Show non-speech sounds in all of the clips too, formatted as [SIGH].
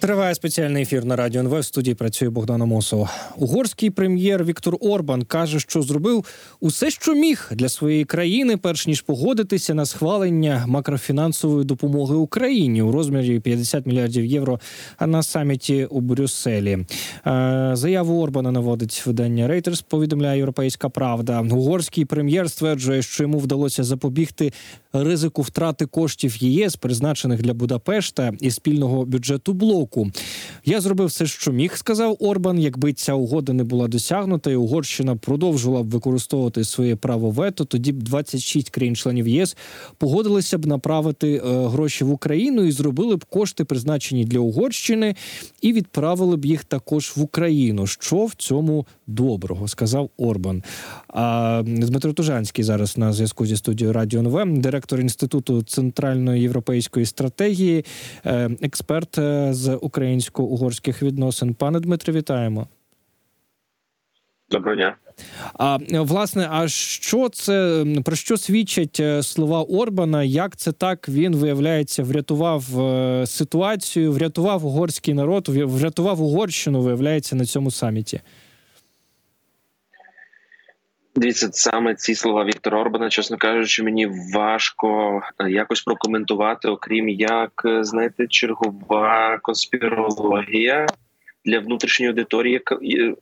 Триває спеціальний ефір на радіо НВ. В студії працює Богдана Мосова. Угорський прем'єр Віктор Орбан каже, що зробив усе, що міг для своєї країни, перш ніж погодитися на схвалення макрофінансової допомоги Україні у розмірі 50 мільярдів євро на саміті у Брюсселі. Е, заяву Орбана наводить видання Reuters, Повідомляє Європейська Правда. Угорський прем'єр стверджує, що йому вдалося запобігти ризику втрати коштів ЄС, призначених для Будапешта і спільного бюджету блоку. Я зробив все, що міг, сказав Орбан. Якби ця угода не була досягнута, і Угорщина продовжувала б використовувати своє право вето, тоді б 26 країн-членів ЄС погодилися б направити е, гроші в Україну і зробили б кошти, призначені для Угорщини, і відправили б їх також в Україну. Що в цьому доброго, сказав Орбан. А Дмитро Тужанський зараз на зв'язку зі студією Радіо НВ, директор інституту центральної європейської стратегії, е, експерт е, з українсько-угорських відносин. Пане Дмитре, вітаємо. Доброго дня. А власне, а що це про що свідчать е, слова Орбана? Як це так він виявляється, врятував ситуацію, врятував угорський народ, врятував Угорщину, виявляється на цьому саміті? Дивіться, саме ці слова Віктора Орбана, чесно кажучи, мені важко е, якось прокоментувати, окрім як е, знаєте, чергова конспірологія для внутрішньої аудиторії,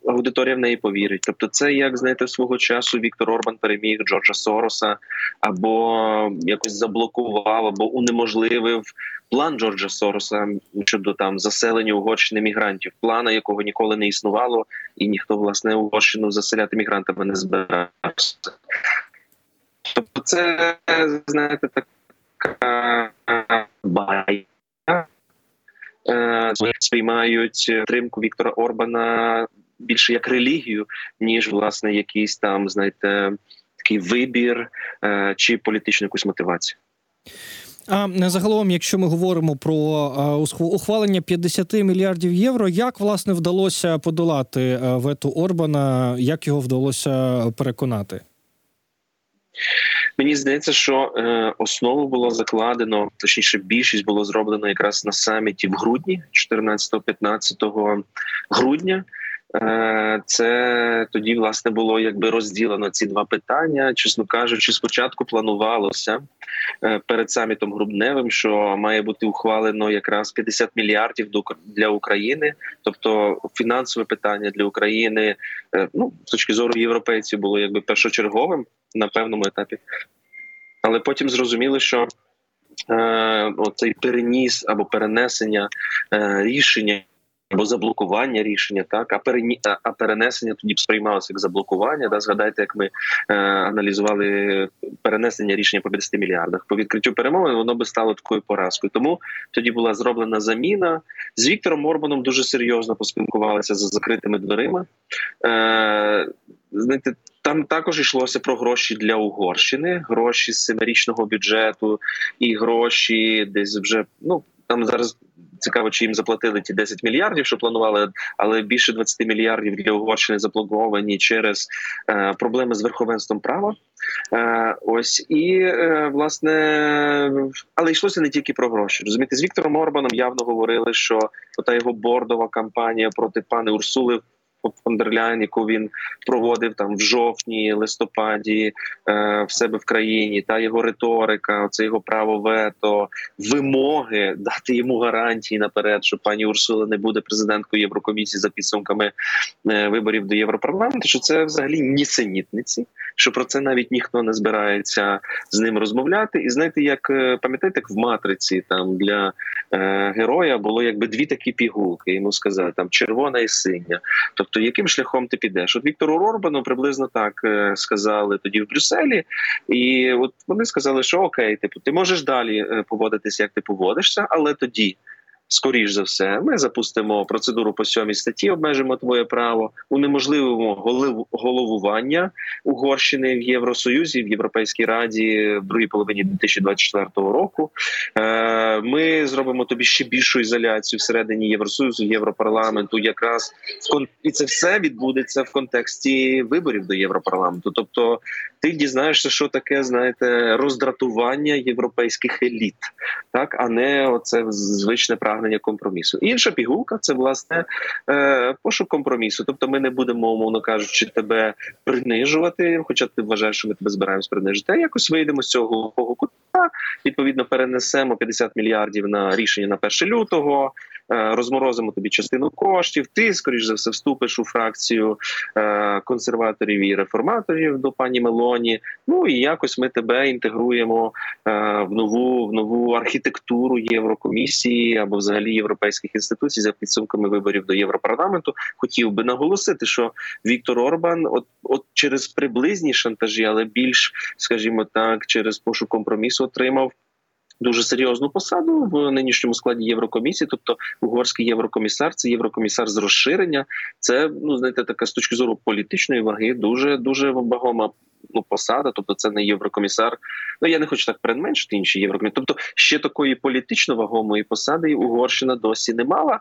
аудиторія в неї повірить. Тобто, це як знаєте, свого часу Віктор Орбан переміг Джорджа Сороса, або якось заблокував, або унеможливив план Джорджа Сороса щодо там заселення Угорщини мігрантів, плана якого ніколи не існувало, і ніхто власне Угорщину заселяти мігрантами не збирався. Тобто, це знаєте, така байка. Е, сприймають тримку Віктора Орбана більше як релігію, ніж власне якийсь там, знаєте, такий вибір е, чи політичну якусь мотивацію. А загалом, якщо ми говоримо про ухвалення 50 мільярдів євро, як власне вдалося подолати е, вету Орбана, як його вдалося переконати? Мені здається, що е, основу було закладено, точніше, більшість було зроблено якраз на саміті в грудні, 14-15 грудня. Е, це тоді власне було якби розділено ці два питання. Чесно кажучи, спочатку планувалося е, перед самітом грудневим, що має бути ухвалено якраз 50 мільярдів для України, тобто фінансове питання для України, е, ну з точки зору європейців, було якби першочерговим на певному етапі, але потім зрозуміли, що е, оцей переніс або перенесення е, рішення або заблокування рішення, так а перені а перенесення тоді б сприймалося як заблокування. Да, згадайте, як ми е, аналізували перенесення рішення по 50 мільярдах по відкриттю перемовин, воно би стало такою поразкою. Тому тоді була зроблена заміна з Віктором Орбаном. Дуже серйозно поспілкувалися за закритими дверима. Е, знаєте, там також йшлося про гроші для Угорщини, гроші з семирічного бюджету і гроші десь вже ну там зараз цікаво, чи їм заплатили ті 10 мільярдів, що планували, але більше 20 мільярдів для Угорщини заблоковані через е, проблеми з верховенством права. Е, ось і е, власне, але йшлося не тільки про гроші. Розумієте, з Віктором Орбаном явно говорили, що ота його бордова кампанія проти пани Урсули фон дер Ляйн, яку він проводив там в жовтні, листопаді е, в себе в країні, та його риторика, це його право вето, вимоги дати йому гарантії наперед, що пані Урсула не буде президенткою Єврокомісії за підсумками е, виборів до Європарламенту. Що це взагалі нісенітниці, що про це навіть ніхто не збирається з ним розмовляти. І знаєте, як е, пам'ятаєте, як в матриці там для е, героя було якби дві такі пігулки. Йому сказали там червона і синя. Тобто яким шляхом ти підеш? От Віктору Орбану приблизно так е, сказали тоді в Брюсселі, і от вони сказали, що окей, типу, ти можеш далі е, поводитися, як ти поводишся, але тоді скоріш за все, ми запустимо процедуру по сьомій статті, обмежимо твоє право, унеможливимо головування Угорщини в Євросоюзі в Європейській Раді в другій половині 2024 року. Е, ми зробимо тобі ще більшу ізоляцію всередині Євросоюзу, Європарламенту, якраз і це все відбудеться в контексті виборів до Європарламенту. Тобто, ти дізнаєшся, що таке знаєте роздратування європейських еліт, так а не оце звичне право досягнення компромісу. Інша пігулка це власне е, пошук компромісу. Тобто, ми не будемо, умовно кажучи, тебе принижувати, хоча ти вважаєш, що ми тебе збираємось принижити. А якось вийдемо з цього глухого кута. Відповідно, перенесемо 50 мільярдів на рішення на 1 лютого. Е, розморозимо тобі частину коштів. Ти скоріш за все вступиш у фракцію е, консерваторів і реформаторів до пані Мелоні. Ну і якось ми тебе інтегруємо е, в нову в нову архітектуру Єврокомісії або взагалі європейських інституцій за підсумками виборів до Європарламенту. Хотів би наголосити, що Віктор Орбан, от от через приблизні шантажі, але більш, скажімо так, через пошук компромісу отримав дуже серйозну посаду в нинішньому складі Єврокомісії, тобто угорський єврокомісар, це єврокомісар з розширення. Це ну знаєте, така з точки зору політичної ваги, дуже дуже вагома. Ну, посада, тобто це не єврокомісар. Ну я не хочу так переменшити інші єврокомісари. Тобто ще такої політично вагомої посади Угорщина досі не мала.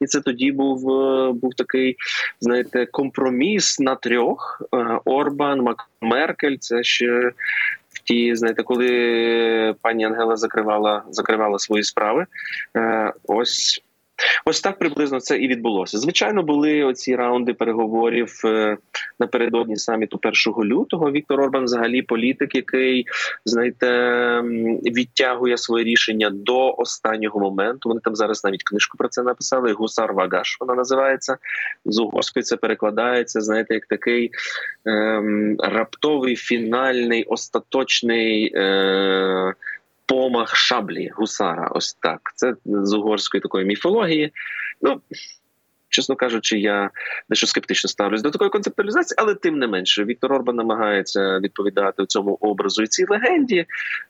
І це тоді був е, був такий, знаєте, компроміс на трьох: е, Орбан, Меркель. Це ще ті, знаєте, коли пані Ангела закривала закривала свої справи, е, ось Ось так приблизно це і відбулося. Звичайно, були оці раунди переговорів е, напередодні саміту 1 лютого. Віктор Орбан, взагалі, політик, який знаєте, відтягує своє рішення до останнього моменту. Вони там зараз навіть книжку про це написали. Гусар Вагаш вона називається з угорської. Це перекладається. Знаєте, як такий ем, раптовий фінальний остаточний. Е, помах шаблі гусара. Ось так. Це з угорської такої міфології. Ну чесно кажучи, я дещо скептично ставлюсь до такої концептуалізації, але тим не менше, Віктор Орбан намагається відповідати цьому образу і цій легенді.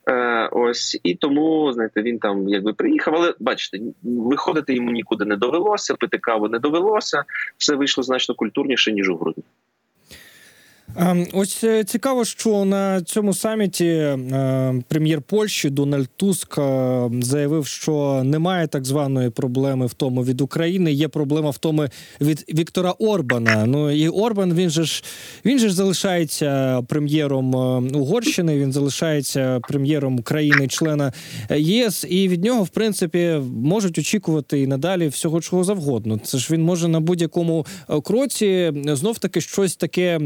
Е, Ось і тому знаєте, він там якби приїхав. Але бачите, виходити йому нікуди не довелося, пити каву не довелося. Все вийшло значно культурніше ніж у грудні. Ем, ось е, цікаво, що на цьому саміті е, прем'єр Польщі Дональд Туск е, заявив, що немає так званої проблеми в тому від України. Є проблема в тому від Віктора Орбана. Ну і Орбан він же ж він же ж залишається прем'єром Угорщини. Він залишається прем'єром країни-члена ЄС, і від нього, в принципі, можуть очікувати і надалі всього чого завгодно. Це ж він може на будь-якому кроці знов таки щось таке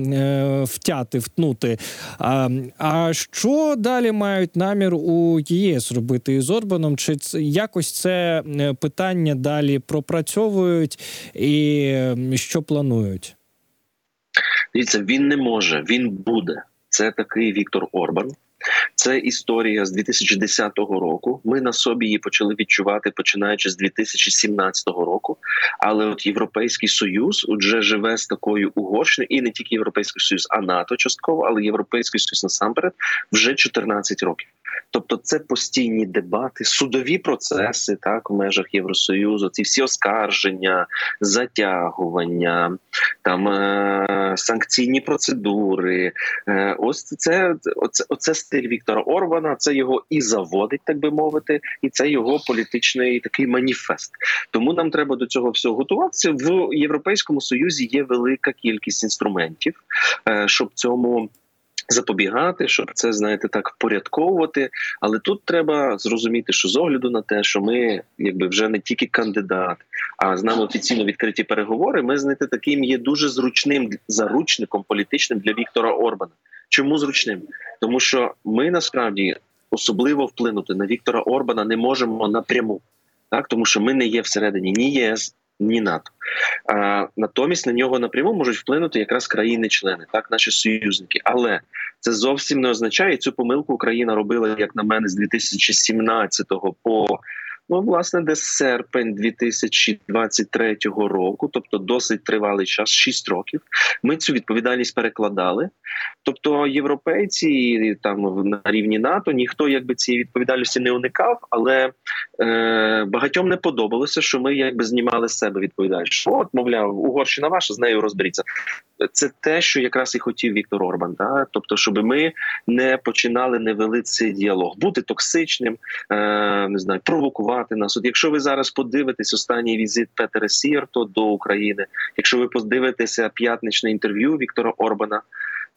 втяти, втнути. А а що далі мають намір у ЄС робити із Орбаном? Чи якось це е, питання далі пропрацьовують і що планують? Дивіться, він не може, він буде. Це такий Віктор Орбан. Це історія з 2010 року. Ми на собі її почали відчувати починаючи з 2017 року. Але от Європейський Союз вже живе з такою Угорщиною, і не тільки Європейський Союз, а НАТО частково, але Європейський Союз насамперед вже 14 років. Тобто, це постійні дебати, судові процеси, так в межах Євросоюзу, ці всі оскарження, затягування, там е- санкційні процедури. Е- ось це оце, оце стиль Віктора Орбана. Це його і заводить, так би мовити, і це його політичний такий маніфест. Тому нам треба до цього всього готуватися в Європейському Союзі. Є велика кількість інструментів, е- щоб цьому запобігати, щоб це знаєте так впорядковувати. Але тут треба зрозуміти, що з огляду на те, що ми, якби вже не тільки кандидат, а з нами офіційно відкриті переговори. Ми знаєте, таким є дуже зручним заручником політичним для Віктора Орбана. Чому зручним? Тому що ми насправді особливо вплинути на Віктора Орбана не можемо напряму. Так, тому що ми не є всередині ні ЄС, ні НАТО. А, Натомість на нього напряму можуть вплинути якраз країни-члени, так наші союзники. Але це зовсім не означає цю помилку Україна робила, як на мене, з 2017 по Ну, власне, десь серпень 2023 року, тобто досить тривалий час, 6 років. Ми цю відповідальність перекладали. Тобто, європейці там на рівні НАТО ніхто якби цієї відповідальності не уникав, але е, багатьом не подобалося, що ми якби знімали з себе відповідальність. От, мовляв, Угорщина ваша з нею розберіться. Це те, що якраз і хотів Віктор Орбан. Да? Тобто, щоб ми не починали не вели цей діалог, бути токсичним, е, не знаю, провокувати нас. От якщо ви зараз подивитесь останній візит Петера Сірто до України, якщо ви подивитеся п'ятничне інтерв'ю Віктора Орбана,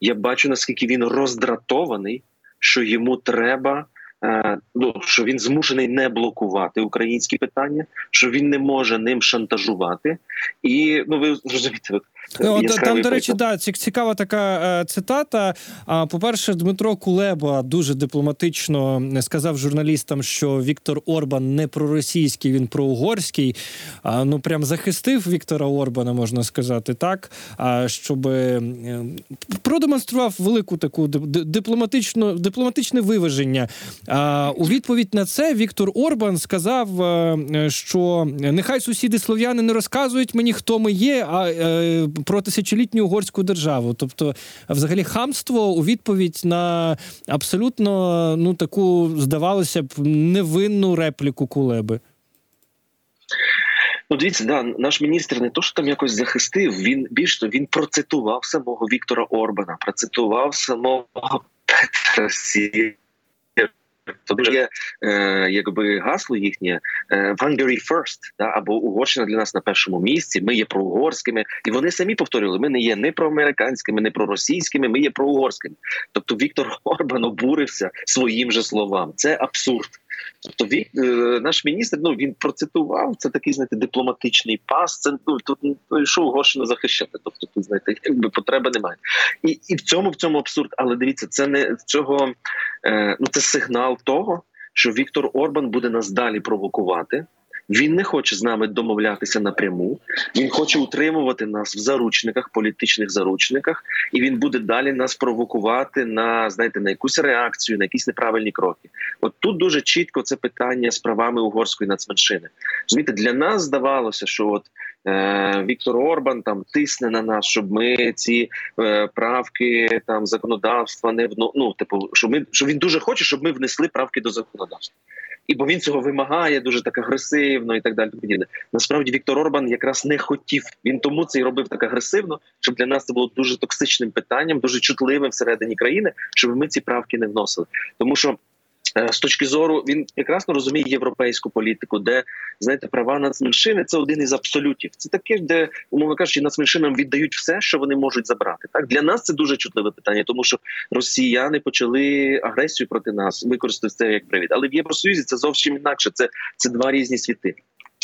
я бачу наскільки він роздратований, що йому треба Е, ну що він змушений не блокувати українські питання, що він не може ним шантажувати, і ну ви зрозумієте, от, там, до речі, да, цікава така е, цитата. А по-перше, Дмитро Кулеба дуже дипломатично сказав журналістам, що Віктор Орбан не проросійський, він проугорський. Ну прям захистив Віктора Орбана, можна сказати, так. А щоб е, продемонстрував велику таку дипломатичну дипломатичне виваження. А у відповідь на це Віктор Орбан сказав, е, що нехай сусіди слов'яни не розказують мені, хто ми є. а е, про тисячолітню угорську державу. Тобто, взагалі, хамство у відповідь на абсолютно ну таку здавалося б невинну репліку Кулеби. Ну, дивіться, да, наш міністр не то, що там якось захистив. Він більш то він процитував самого Віктора Орбана, процитував самого Петра Сі. Тобто є е, якби гасло їхнє е, Hungary first, да, або Угорщина для нас на першому місці. Ми є проугорськими, і вони самі повторювали: ми не є не проамериканськими, не проросійськими, ми є проугорськими. Тобто Віктор [LAUGHS] Орбан обурився своїм же словам. Це абсурд. Тобто він, е, наш міністр ну він процитував це такий знаєте, дипломатичний пас. Це ну тут ну, що Угорщину захищати. Тобто тут знаєте, якби потреби немає, і і в цьому в цьому абсурд. Але дивіться, це не цього е, ну це сигнал того, що Віктор Орбан буде нас далі провокувати. Він не хоче з нами домовлятися напряму. Він хоче утримувати нас в заручниках, політичних заручниках, і він буде далі нас провокувати на знаєте на якусь реакцію, на якісь неправильні кроки. От тут дуже чітко це питання з правами угорської нацменшини. Розумієте, для нас здавалося, що от Віктор Орбан там тисне на нас, щоб ми ці е, правки там законодавства не вно... ну, типу, що ми що він дуже хоче, щоб ми внесли правки до законодавства і бо він цього вимагає дуже так агресивно і так далі. Подібне. Насправді Віктор Орбан якраз не хотів. Він тому це і робив так агресивно, щоб для нас це було дуже токсичним питанням, дуже чутливим всередині країни, щоб ми ці правки не вносили, тому що. Е, з точки зору він прекрасно розуміє європейську політику, де знаєте права нацменшини це один із абсолютів. Це таке, де умовно кажучи, нацменшинам віддають все, що вони можуть забрати. Так для нас це дуже чутливе питання, тому що росіяни почали агресію проти нас, використати це як привід. Але в Євросоюзі це зовсім інакше. Це, Це два різні світи.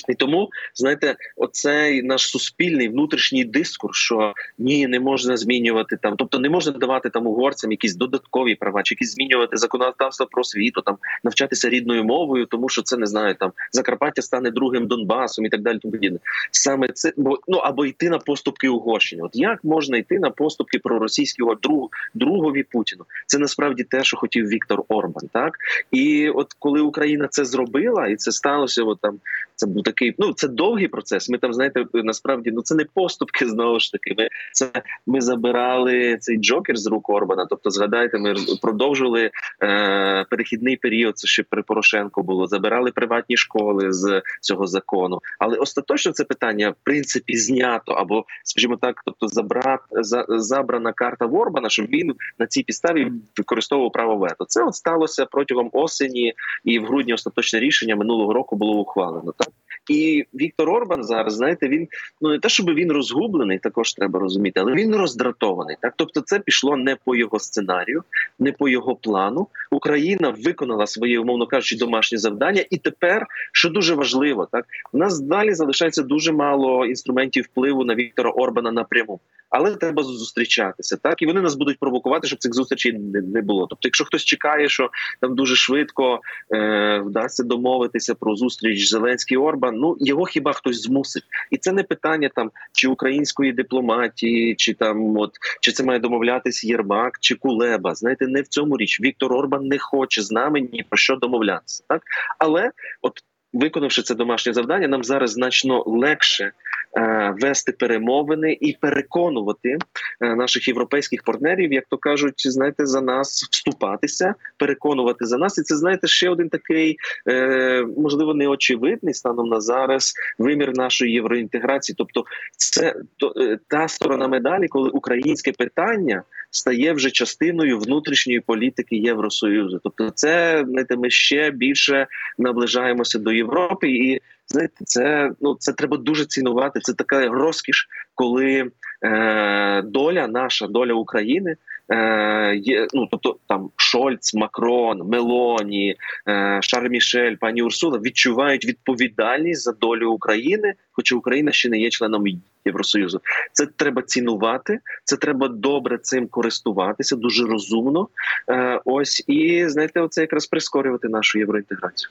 І тому знаєте, оцей наш суспільний внутрішній дискурс, що ні, не можна змінювати там, тобто не можна давати там угорцям якісь додаткові права, чи якісь змінювати законодавство про освіту, там навчатися рідною мовою, тому що це не знаю, там Закарпаття стане другим Донбасом і так далі. Тому подібне. Саме це бо ну або йти на поступки Угорщини. От як можна йти на поступки про російські друг, другові Путіну? Це насправді те, що хотів Віктор Орбан, так і от коли Україна це зробила, і це сталося, от там це був такий. Ну це довгий процес. Ми там знаєте, насправді ну це не поступки. Знову ж таки, ми це ми забирали цей джокер з рук Орбана. Тобто, згадайте, ми продовжували е, перехідний період. Це ще при Порошенко було. Забирали приватні школи з цього закону. Але остаточно це питання в принципі знято або, скажімо так, тобто забрат за забрана карта в Орбана, щоб він на цій підставі використовував право вето. Це от сталося протягом осені, і в грудні остаточне рішення минулого року було ухвалено. Так і Віктор Орбан зараз знаєте, він ну не те, щоб він розгублений, також треба розуміти, але він роздратований. Так, тобто, це пішло не по його сценарію, не по його плану. Україна виконала своє, умовно кажучи, домашнє завдання, і тепер, що дуже важливо, так в нас далі залишається дуже мало інструментів впливу на Віктора Орбана напряму але треба зустрічатися. Так і вони нас будуть провокувати, щоб цих зустрічей не, було. Тобто, якщо хтось чекає, що там дуже швидко е, вдасться домовитися про зустріч Зеленський Орбан, ну його хіба хтось змусить, і це не питання там чи української дипломатії, чи там от чи це має домовлятись Єрмак чи Кулеба. Знаєте, не в цьому річ. Віктор Орбан не хоче з нами ні про що домовлятися, так але от виконавши це домашнє завдання, нам зараз значно легше е, вести перемовини і переконувати е, наших європейських партнерів, як то кажуть, знаєте, за нас вступатися, переконувати за нас, і це знаєте ще один такий е, можливо неочевидний станом на зараз вимір нашої євроінтеграції. Тобто, це то, е, та сторона медалі, коли українське питання стає вже частиною внутрішньої політики Євросоюзу. Тобто, це знаєте, ми ще більше наближаємося до Європи, і знаєте, це ну це треба дуже цінувати. Це така розкіш, коли е, доля, наша доля України е, є ну, тобто там Шольц, Макрон, Мелоні, е, Шарль Мішель, пані Урсула відчувають відповідальність за долю України, хоча Україна ще не є членом Євросоюзу. Це треба цінувати, це треба добре цим користуватися, дуже розумно. Е, ось і знаєте, оце якраз прискорювати нашу євроінтеграцію.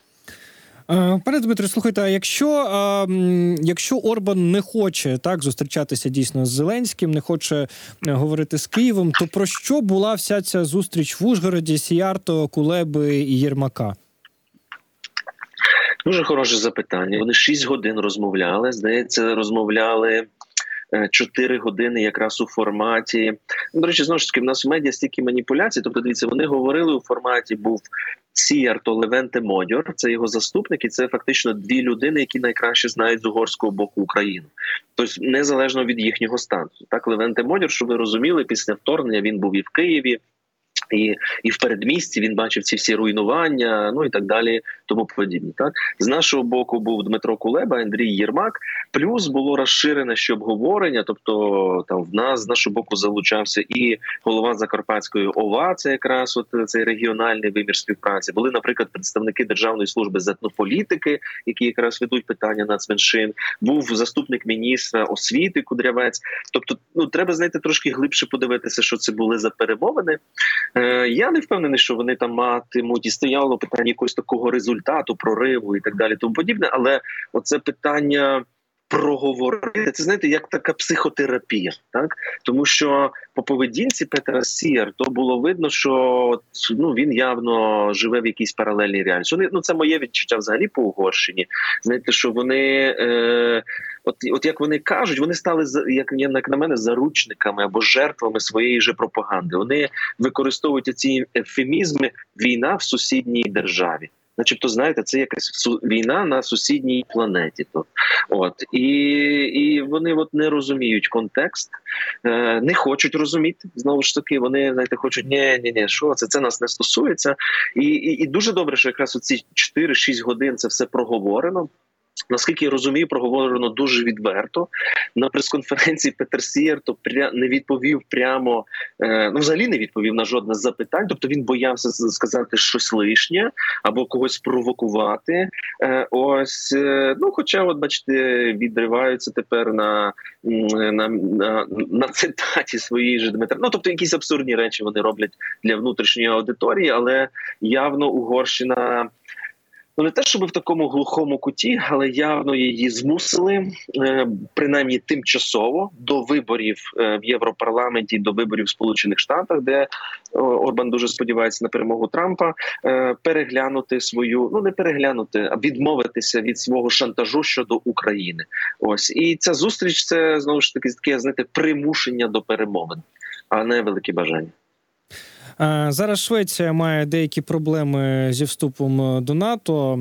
Е, пане Дмитро, слухайте, а якщо якщо Орбан не хоче так зустрічатися дійсно з Зеленським, не хоче е, говорити з Києвом, то про що була вся ця зустріч в Ужгороді, Сіярто, Кулеби і Єрмака? Дуже хороше запитання. Вони шість годин розмовляли. Здається, розмовляли. Чотири години якраз у форматі. До речі, знову ж таки, в нас в медіа стільки маніпуляцій. Тобто, дивіться, вони говорили у форматі був Сіярто Левенте Модьор, це його заступник, і це фактично дві людини, які найкраще знають з угорського боку Україну. Тобто, незалежно від їхнього статусу. Так, Левенте Модьор, щоб ви розуміли, після вторгнення він був і в Києві. І і в передмісті він бачив ці всі руйнування, ну і так далі, тому подібне. Так з нашого боку був Дмитро Кулеба, Андрій Єрмак. Плюс було розширене ще обговорення. Тобто, там в нас з нашого боку залучався і голова Закарпатської ОВА, це якраз от цей регіональний вимір співпраці. Були, наприклад, представники Державної служби з етнополітики, які якраз ведуть питання нацменшин. Був заступник міністра освіти Кудрявець. Тобто, ну треба знаєте, трошки глибше подивитися, що це були за перемовини. Е, я не впевнений, що вони там матимуть і стояло питання якогось такого результату, прориву і так далі. Тому подібне, але оце питання. Проговорити це знаєте, як така психотерапія, так тому що по поведінці Петра Сієр то було видно, що ну він явно живе в якійсь паралельній реальності. Вони, ну це моє відчуття взагалі по Угорщині. Знаєте, що вони е, от от як вони кажуть, вони стали як як на мене заручниками або жертвами своєї же пропаганди. Вони використовують ці ефемізми війна в сусідній державі начебто, знаєте, це якась війна на сусідній планеті. То от і і вони от не розуміють контекст, е, не хочуть розуміти знову ж таки. Вони знаєте, хочуть ні, ні, ні, що це це нас не стосується, і і, і дуже добре, що якраз оці 4-6 годин це все проговорено. Наскільки я розумію, проговорено дуже відверто на прес-конференції Петер Сієр то пря не відповів прямо е, ну взагалі не відповів на жодне з запитань. Тобто він боявся сказати щось лишнє або когось провокувати. Е, ось е, ну, хоча, от бачите, відриваються тепер на на, на, на цитаті своєї ж Дмитра. Ну тобто, якісь абсурдні речі вони роблять для внутрішньої аудиторії, але явно Угорщина ну не те, щоб в такому глухому куті, але явно її змусили е, принаймні тимчасово до виборів е, в Європарламенті, до виборів в Сполучених Штатах, де Орбан дуже сподівається на перемогу Трампа, е, переглянути свою, ну не переглянути, а відмовитися від свого шантажу щодо України. Ось і ця зустріч це знову ж таки таке знаєте, примушення до перемовин, а не велике бажання. Зараз Швеція має деякі проблеми зі вступом е, до НАТО.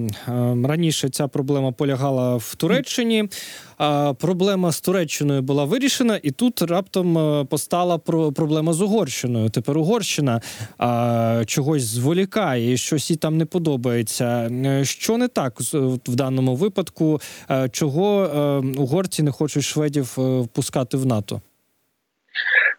Раніше ця проблема полягала в Туреччині. Проблема з Туреччиною була вирішена, і тут раптом е, постала проблема з Угорщиною. Тепер Угорщина чогось зволікає, і щось їй там не подобається. Е, що не так в даному випадку? Чого угорці не хочуть шведів впускати в НАТО?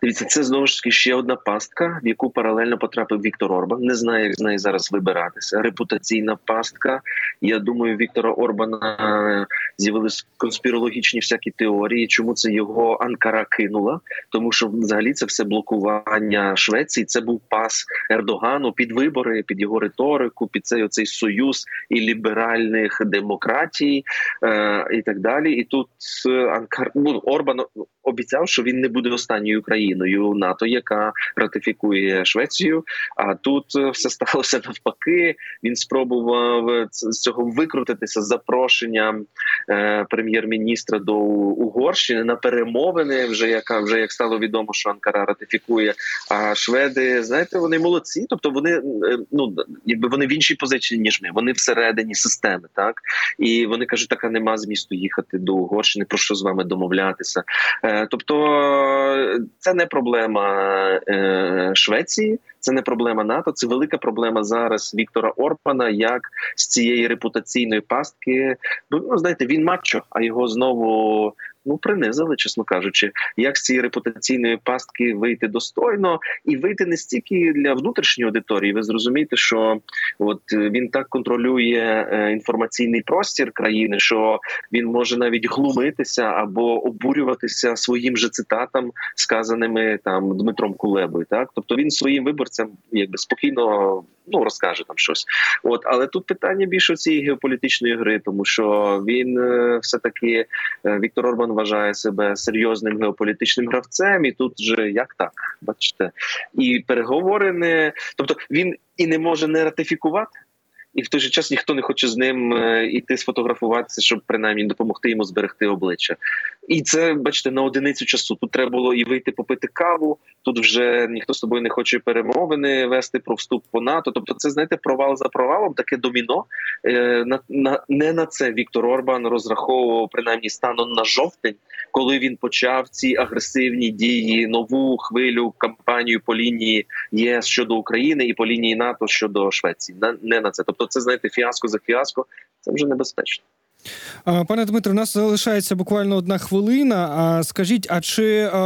Дивіться, це знову ж таки ще одна пастка, в яку паралельно потрапив Віктор Орбан. Не знаю, як з неї зараз вибиратися. Репутаційна пастка. Я думаю, Віктора Орбана з'явились конспірологічні всякі теорії. Чому це його Анкара кинула? Тому що взагалі це все блокування Швеції. Це був пас Ердогану під вибори, під його риторику, під цей оцей союз і ліберальних демократій е, і так далі. І тут е, Анкар ну, Орбан обіцяв, що він не буде останньою країною НАТО, яка ратифікує Швецію. А тут е, все [LAUGHS] сталося навпаки. Він спробував з цього викрутитися з запрошенням е, прем'єр-міністра до Угорщини на перемовини. Вже яка вже як стало відомо, що Анкара ратифікує. А шведи, знаєте, вони молодці. Тобто вони е, ну якби вони в іншій позиції ніж ми. Вони всередині системи, так і вони кажуть, така нема змісту їхати до Угорщини. Про що з вами домовлятися? Тобто це не проблема е, Швеції, Це не проблема НАТО, це велика проблема зараз Віктора Орпана, як з цієї репутаційної пастки. Бо ну знаєте, він матчо, а його знову. Ну, принизили, чесно кажучи, як з цієї репутаційної пастки вийти достойно і вийти не стільки для внутрішньої аудиторії. Ви зрозумієте, що от він так контролює е, інформаційний простір країни, що він може навіть глумитися або обурюватися своїм же цитатам, сказаними там Дмитром Кулебою. Так, тобто він своїм виборцям якби спокійно ну розкаже там щось. От, але тут питання більше цієї геополітичної гри, тому що він е, все таки Віктор Орбан вважає себе серйозним геополітичним гравцем, і тут же як так, бачите, і переговори не тобто він і не може не ратифікувати. І в той же час ніхто не хоче з ним е, іти сфотографуватися, щоб принаймні допомогти йому зберегти обличчя. І це, бачите, на одиницю часу. Тут треба було і вийти попити каву. Тут вже ніхто з тобою не хоче перемовини вести про вступ по НАТО. Тобто, це знаєте, провал за провалом, таке доміно. Е, на, на не на це Віктор Орбан розраховував принаймні станом на жовтень, коли він почав ці агресивні дії, нову хвилю кампанію по лінії ЄС щодо України і по лінії НАТО щодо Швеції. На не на це. Тобто, це знаєте, фіаско за фіаско. Це вже небезпечно. Пане Дмитро, у нас залишається буквально одна хвилина. А скажіть, а чи а,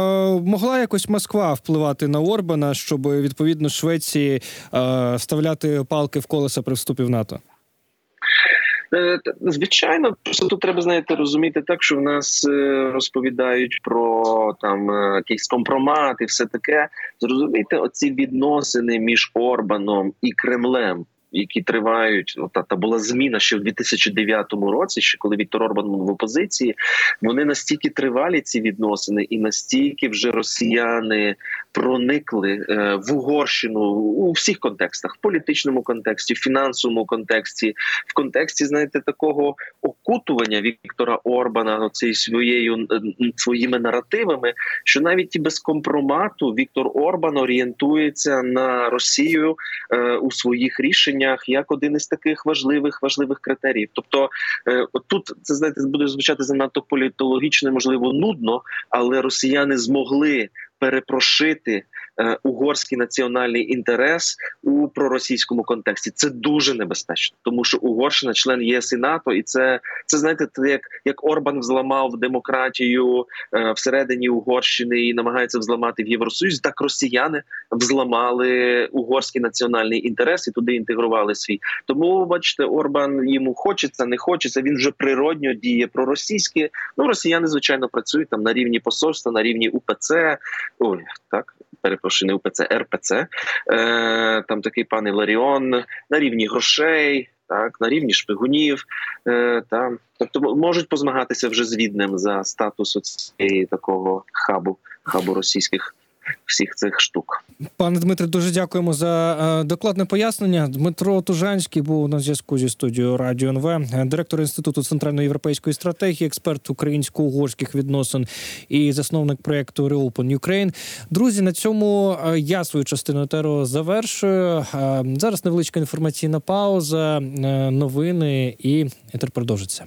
могла якось Москва впливати на Орбана, щоб відповідно Швеції а, вставляти палки в колеса при вступі в НАТО? Е, звичайно, просто тут треба знаєте розуміти так, що в нас е, розповідають про там якісь компромати, все таке. Зрозумійте, оці відносини між Орбаном і Кремлем які тривають, та, та була зміна ще в 2009 році, ще коли Віктор Орбан був в опозиції. Вони настільки тривалі ці відносини, і настільки вже росіяни проникли е, в Угорщину у всіх контекстах: в політичному контексті, в фінансовому контексті, в контексті, знаєте, такого окутування Віктора Орбана цією своєю своїми наративами, що навіть і без компромату Віктор Орбан орієнтується на Росію е, у своїх рішеннях рішеннях як один із таких важливих важливих критеріїв. Тобто, е, тут це знаєте, буде звучати занадто політологічно, можливо, нудно, але росіяни змогли перепрошити угорський національний інтерес у проросійському контексті. Це дуже небезпечно, тому що Угорщина член ЄС і НАТО, і це це знаєте, це як як Орбан взламав демократію е, всередині Угорщини і намагається взламати в Євросоюз. Так росіяни взламали угорський національний інтерес і туди інтегрували свій. Тому бачите, Орбан йому хочеться, не хочеться. Він вже природньо діє проросійськи. Ну росіяни звичайно працюють там на рівні посольства, на рівні УПЦ ой, так перепрошую, не УПЦ, РПЦ, е, там такий пан Іларіон на рівні грошей. Так, на рівні шпигунів, е, там тобто можуть позмагатися вже з відним за статус цієї такого хабу хабу російських всіх цих штук. Пане Дмитре, дуже дякуємо за е, докладне пояснення. Дмитро Тужанський був на зв'язку зі студією Радіо НВ, директор інституту центральноєвропейської стратегії, експерт українсько-угорських відносин і засновник проєкту Reopen Ukraine. Друзі, на цьому е, я свою частину теру завершую. Е, зараз невеличка інформаційна пауза, новини і етер продовжиться.